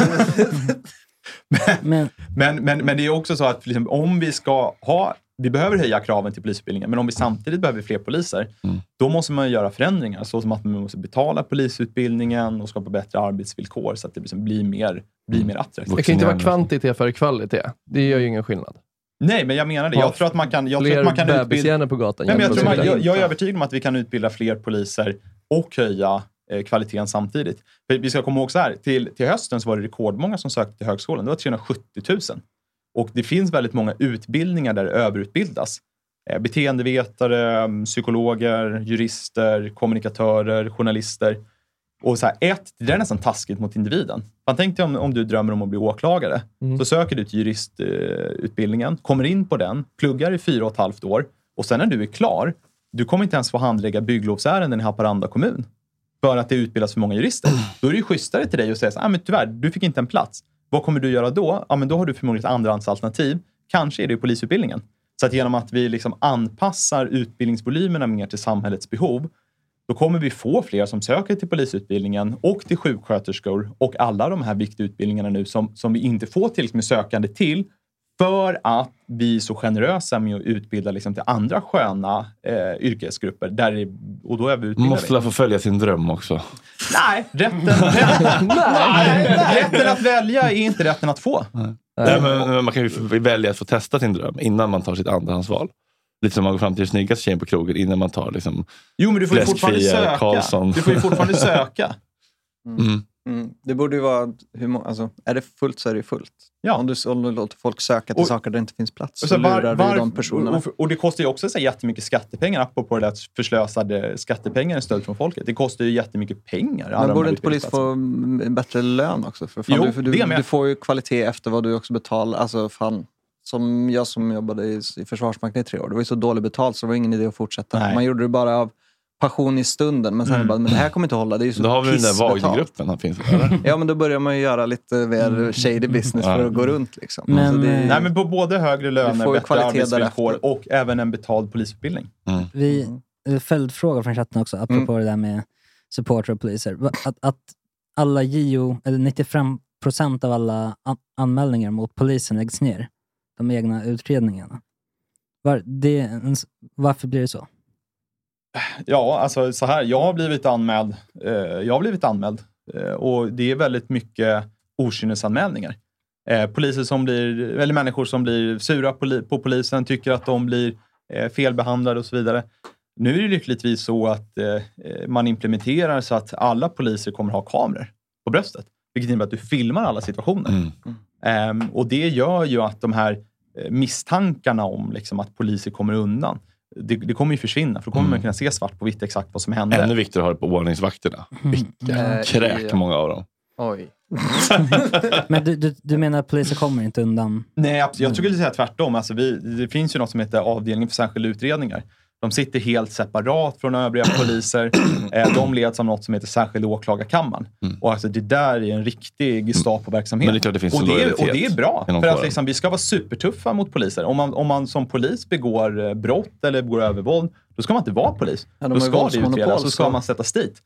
Speaker 5: Men,
Speaker 8: Men, men, men det är också så att liksom, om vi ska ha... Vi behöver höja kraven till polisutbildningen, men om vi samtidigt behöver fler poliser,
Speaker 3: Mm.
Speaker 8: då måste man göra förändringar. Så som att man måste betala polisutbildningen och skapa bättre arbetsvillkor så att det liksom blir mer, blir mer attraktivt.
Speaker 6: Det kan inte vara kvantitet före kvalitet. Det gör ju ingen skillnad.
Speaker 8: Nej, men jag menar det. Jag tror att man kan, jag tror
Speaker 6: Fler
Speaker 8: att man kan utbilda...
Speaker 6: på gatan.
Speaker 8: Nej, men jag, tror man, jag, jag är övertygad om att vi kan utbilda fler poliser och höja eh, kvaliteten samtidigt. För vi ska komma ihåg så här, till, till hösten så var det rekordmånga som sökte till högskolan. Det var 370 000. Och det finns väldigt många utbildningar där det överutbildas. Eh, beteendevetare, mm, psykologer, jurister, kommunikatörer, journalister. Och så här, ett, det där är nästan taskigt mot individen. Man tänkte om, om du drömmer om att bli åklagare.
Speaker 6: Mm.
Speaker 8: Så söker du till juristutbildningen, kommer in på den, pluggar i fyra och ett halvt år och sen när du är klar, du kommer inte ens få handlägga bygglovsärenden i Haparanda kommun. För att det utbildas för många jurister. Då är det ju schysstare till dig att säga så här, ah, men tyvärr, du fick inte en plats. Vad kommer du göra då? Ja, men då har du förmodligen ett andrahandsalternativ. Kanske är det polisutbildningen. Så att genom att vi liksom anpassar utbildningsvolymerna mer till samhällets behov, då kommer vi få fler som söker till polisutbildningen och till sjuksköterskor och alla de här viktiga utbildningarna nu som, som vi inte får tillräckligt med sökande till för att vi är så generösa med att utbilda liksom till andra sköna eh, yrkesgrupper. Där det, och då är vi
Speaker 3: måste väl få följa sin dröm också.
Speaker 8: Nej, rätten, [LAUGHS] rätten, nej, rätten att välja är inte rätten att få.
Speaker 3: Nej, men, men man kan ju välja att få testa sin dröm innan man tar sitt andrahandsval. Lite som man går fram till den snyggaste tjejen på krogen innan man tar liksom,
Speaker 8: Jo, men du får ju fortfarande
Speaker 3: fläskfria
Speaker 8: söka.
Speaker 3: Karlsson.
Speaker 8: Du får ju fortfarande [LAUGHS] söka.
Speaker 3: Mm.
Speaker 4: Mm. Det borde ju vara, hur må, alltså, är det fullt så är det fullt.
Speaker 8: Ja.
Speaker 4: Om, du, om du låter folk söka till
Speaker 8: Och-
Speaker 4: saker där det inte finns plats
Speaker 8: Och
Speaker 4: så,
Speaker 8: så var-
Speaker 4: lurar
Speaker 8: var-
Speaker 4: du de personerna.
Speaker 8: Och, och det kostar ju också så här jättemycket skattepengar, apropå det där förslösade skattepengar i stöd från folket. Det kostar ju jättemycket pengar.
Speaker 4: Men
Speaker 8: de
Speaker 4: borde inte polis få bättre lön också? För fan,
Speaker 8: Jo,
Speaker 4: du, för du, du får ju kvalitet efter vad du också betalar. Alltså, fan, som jag som jobbade i, i Försvarsmakten i tre år, det var ju så dåligt betalt så det var ingen idé att fortsätta.
Speaker 8: Nej.
Speaker 4: Man gjorde det bara av passion i stunden. Men sen
Speaker 8: Mm.
Speaker 4: bara, men det här kommer inte att hålla. Det är ju så
Speaker 3: Då har vi den där. Wagnergruppen. Han finns, eller? [LAUGHS]
Speaker 4: Ja, men då börjar man ju göra lite mer
Speaker 8: Mm.
Speaker 4: shady business för att gå runt. Liksom.
Speaker 5: Men,
Speaker 4: så det,
Speaker 5: eh,
Speaker 8: Nej, men på både högre löner, bättre arbetsvillkor
Speaker 4: därefter.
Speaker 8: och även en betald polisutbildning.
Speaker 5: vi, eh, följdfråga från chatten också, apropå det där med supporter och poliser. Att, att alla JO, eller 95 procent av alla an- anmälningar mot polisen läggs ner. De egna utredningarna. Var, det, är varför blir det så?
Speaker 8: Ja, alltså så här. Jag har blivit anmäld. Eh, jag har blivit anmäld. Eh, och det är väldigt mycket okynnesanmälningar. Eh, poliser som blir, eller människor som blir sura på, på polisen, tycker att de blir eh, felbehandlade och så vidare. Nu är det lyckligtvis så att eh, man implementerar så att alla poliser kommer ha kameror på bröstet. Vilket innebär att du filmar alla situationer.
Speaker 3: Mm.
Speaker 8: Ehm, och det gör ju att de här eh, misstankarna om liksom, att poliser kommer undan, det, det kommer ju försvinna. För då kommer man kunna se svart på vitt exakt vad som hände.
Speaker 3: Ännu viktigare att ha det på ordningsvakterna. Vilka
Speaker 4: Eh,
Speaker 3: kräk
Speaker 4: ja.
Speaker 3: många av dem.
Speaker 4: Oj. [LAUGHS]
Speaker 5: Men du, du, du menar att poliser kommer inte undan?
Speaker 8: Nej, absolut. jag skulle säga tvärtom. Alltså vi, det finns ju något som heter avdelningen för särskilda utredningar. De sitter helt separat från övriga [CLEARS THROAT] poliser. Eh, De leds av något som heter särskilda åklagarkammaren. Och alltså det där är en riktig Gestapo-verksamhet.
Speaker 3: Men det
Speaker 8: och, det är, och det är bra. För att liksom, vi ska vara supertuffa mot poliser. Om man, om man som polis begår eh, brott eller begår övervåld, då ska man inte vara polis.
Speaker 4: Ja,
Speaker 8: då ska det utredas, så ska man sättas dit.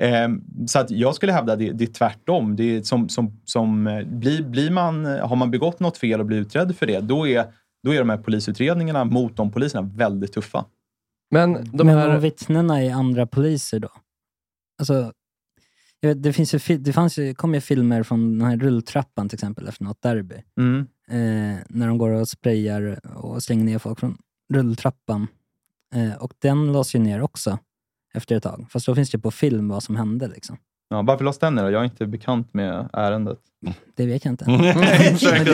Speaker 8: Ehm, så att jag skulle hävda att det, det är tvärtom. Det är som, som, som, eh, blir, blir man, har man begått något fel och blir utredd för det, då är, då är de här polisutredningarna mot de poliserna väldigt tuffa.
Speaker 6: Men de
Speaker 5: Men
Speaker 6: här...
Speaker 5: vittnena är andra poliser då? Alltså, jag vet, det, finns ju, det fanns ju, kom ju filmer från den här rulltrappan till exempel efter något derby.
Speaker 8: Mm.
Speaker 5: Eh, när de går och sprayar och slänger ner folk från rulltrappan. Eh, och den lades ju ner också efter ett tag. Fast då finns det på film vad som hände. Liksom.
Speaker 8: Ja, varför lades den ner då? Jag är inte bekant med ärendet.
Speaker 5: Det vet jag inte. [LAUGHS] Det som det.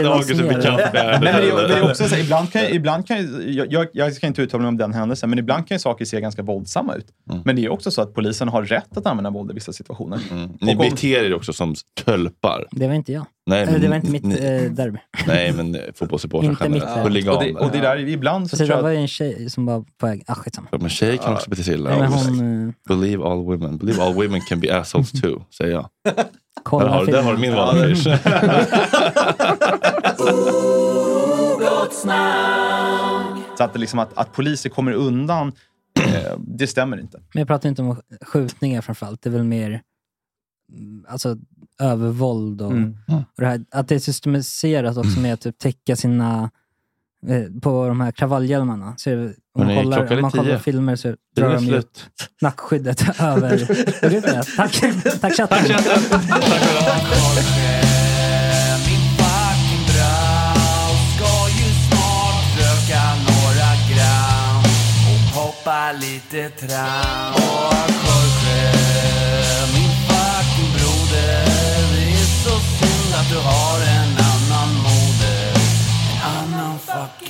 Speaker 8: Men, det, är- det också så, här, ibland kan, ibland kan jag, jag, jag ska inte uttala mig om den händelsen, men ibland kan ju saker se ganska våldsamma ut. Men det är också så att polisen har rätt att använda våld i vissa situationer.
Speaker 3: Ni
Speaker 8: Och om-
Speaker 3: beter er också som tölpar.
Speaker 5: Det var inte jag.
Speaker 3: Nej, men
Speaker 5: det var inte mitt
Speaker 3: ni-
Speaker 5: eh, derby.
Speaker 3: Nej, men eh, fotbollssupportrar
Speaker 5: Inte mitt
Speaker 3: generellt.
Speaker 5: derby.
Speaker 3: Huliganer.
Speaker 8: Och det, och det där, ibland så
Speaker 5: Så
Speaker 8: tror
Speaker 5: det
Speaker 8: jag
Speaker 5: var
Speaker 8: att,
Speaker 5: ju en tjej som var på väg... Ah, skitsamma.
Speaker 3: Ja, men tjejer kan också bete sig illa.
Speaker 5: Hon, eh,
Speaker 3: Believe all women. Believe all women can be assholes too, säger jag. [LAUGHS]
Speaker 5: Kolla
Speaker 3: där, har, där har du min valaffisch. [LAUGHS]
Speaker 8: så att, det liksom att, att poliser kommer undan, eh, det stämmer inte.
Speaker 5: Men jag pratar inte om skjutningar framförallt. Det är väl mer alltså, övervåld och,
Speaker 8: Mm.
Speaker 5: och det här, att det är systematiserat också med att typ, täcka sina på de här kravallhjälmarna. Så är det, om, man kollar, om man kollar filmer så drar de ju nackskyddet [LAUGHS] över... Gjorde inte det? Tack, tack chatten.
Speaker 12: Min fucking brau ska ju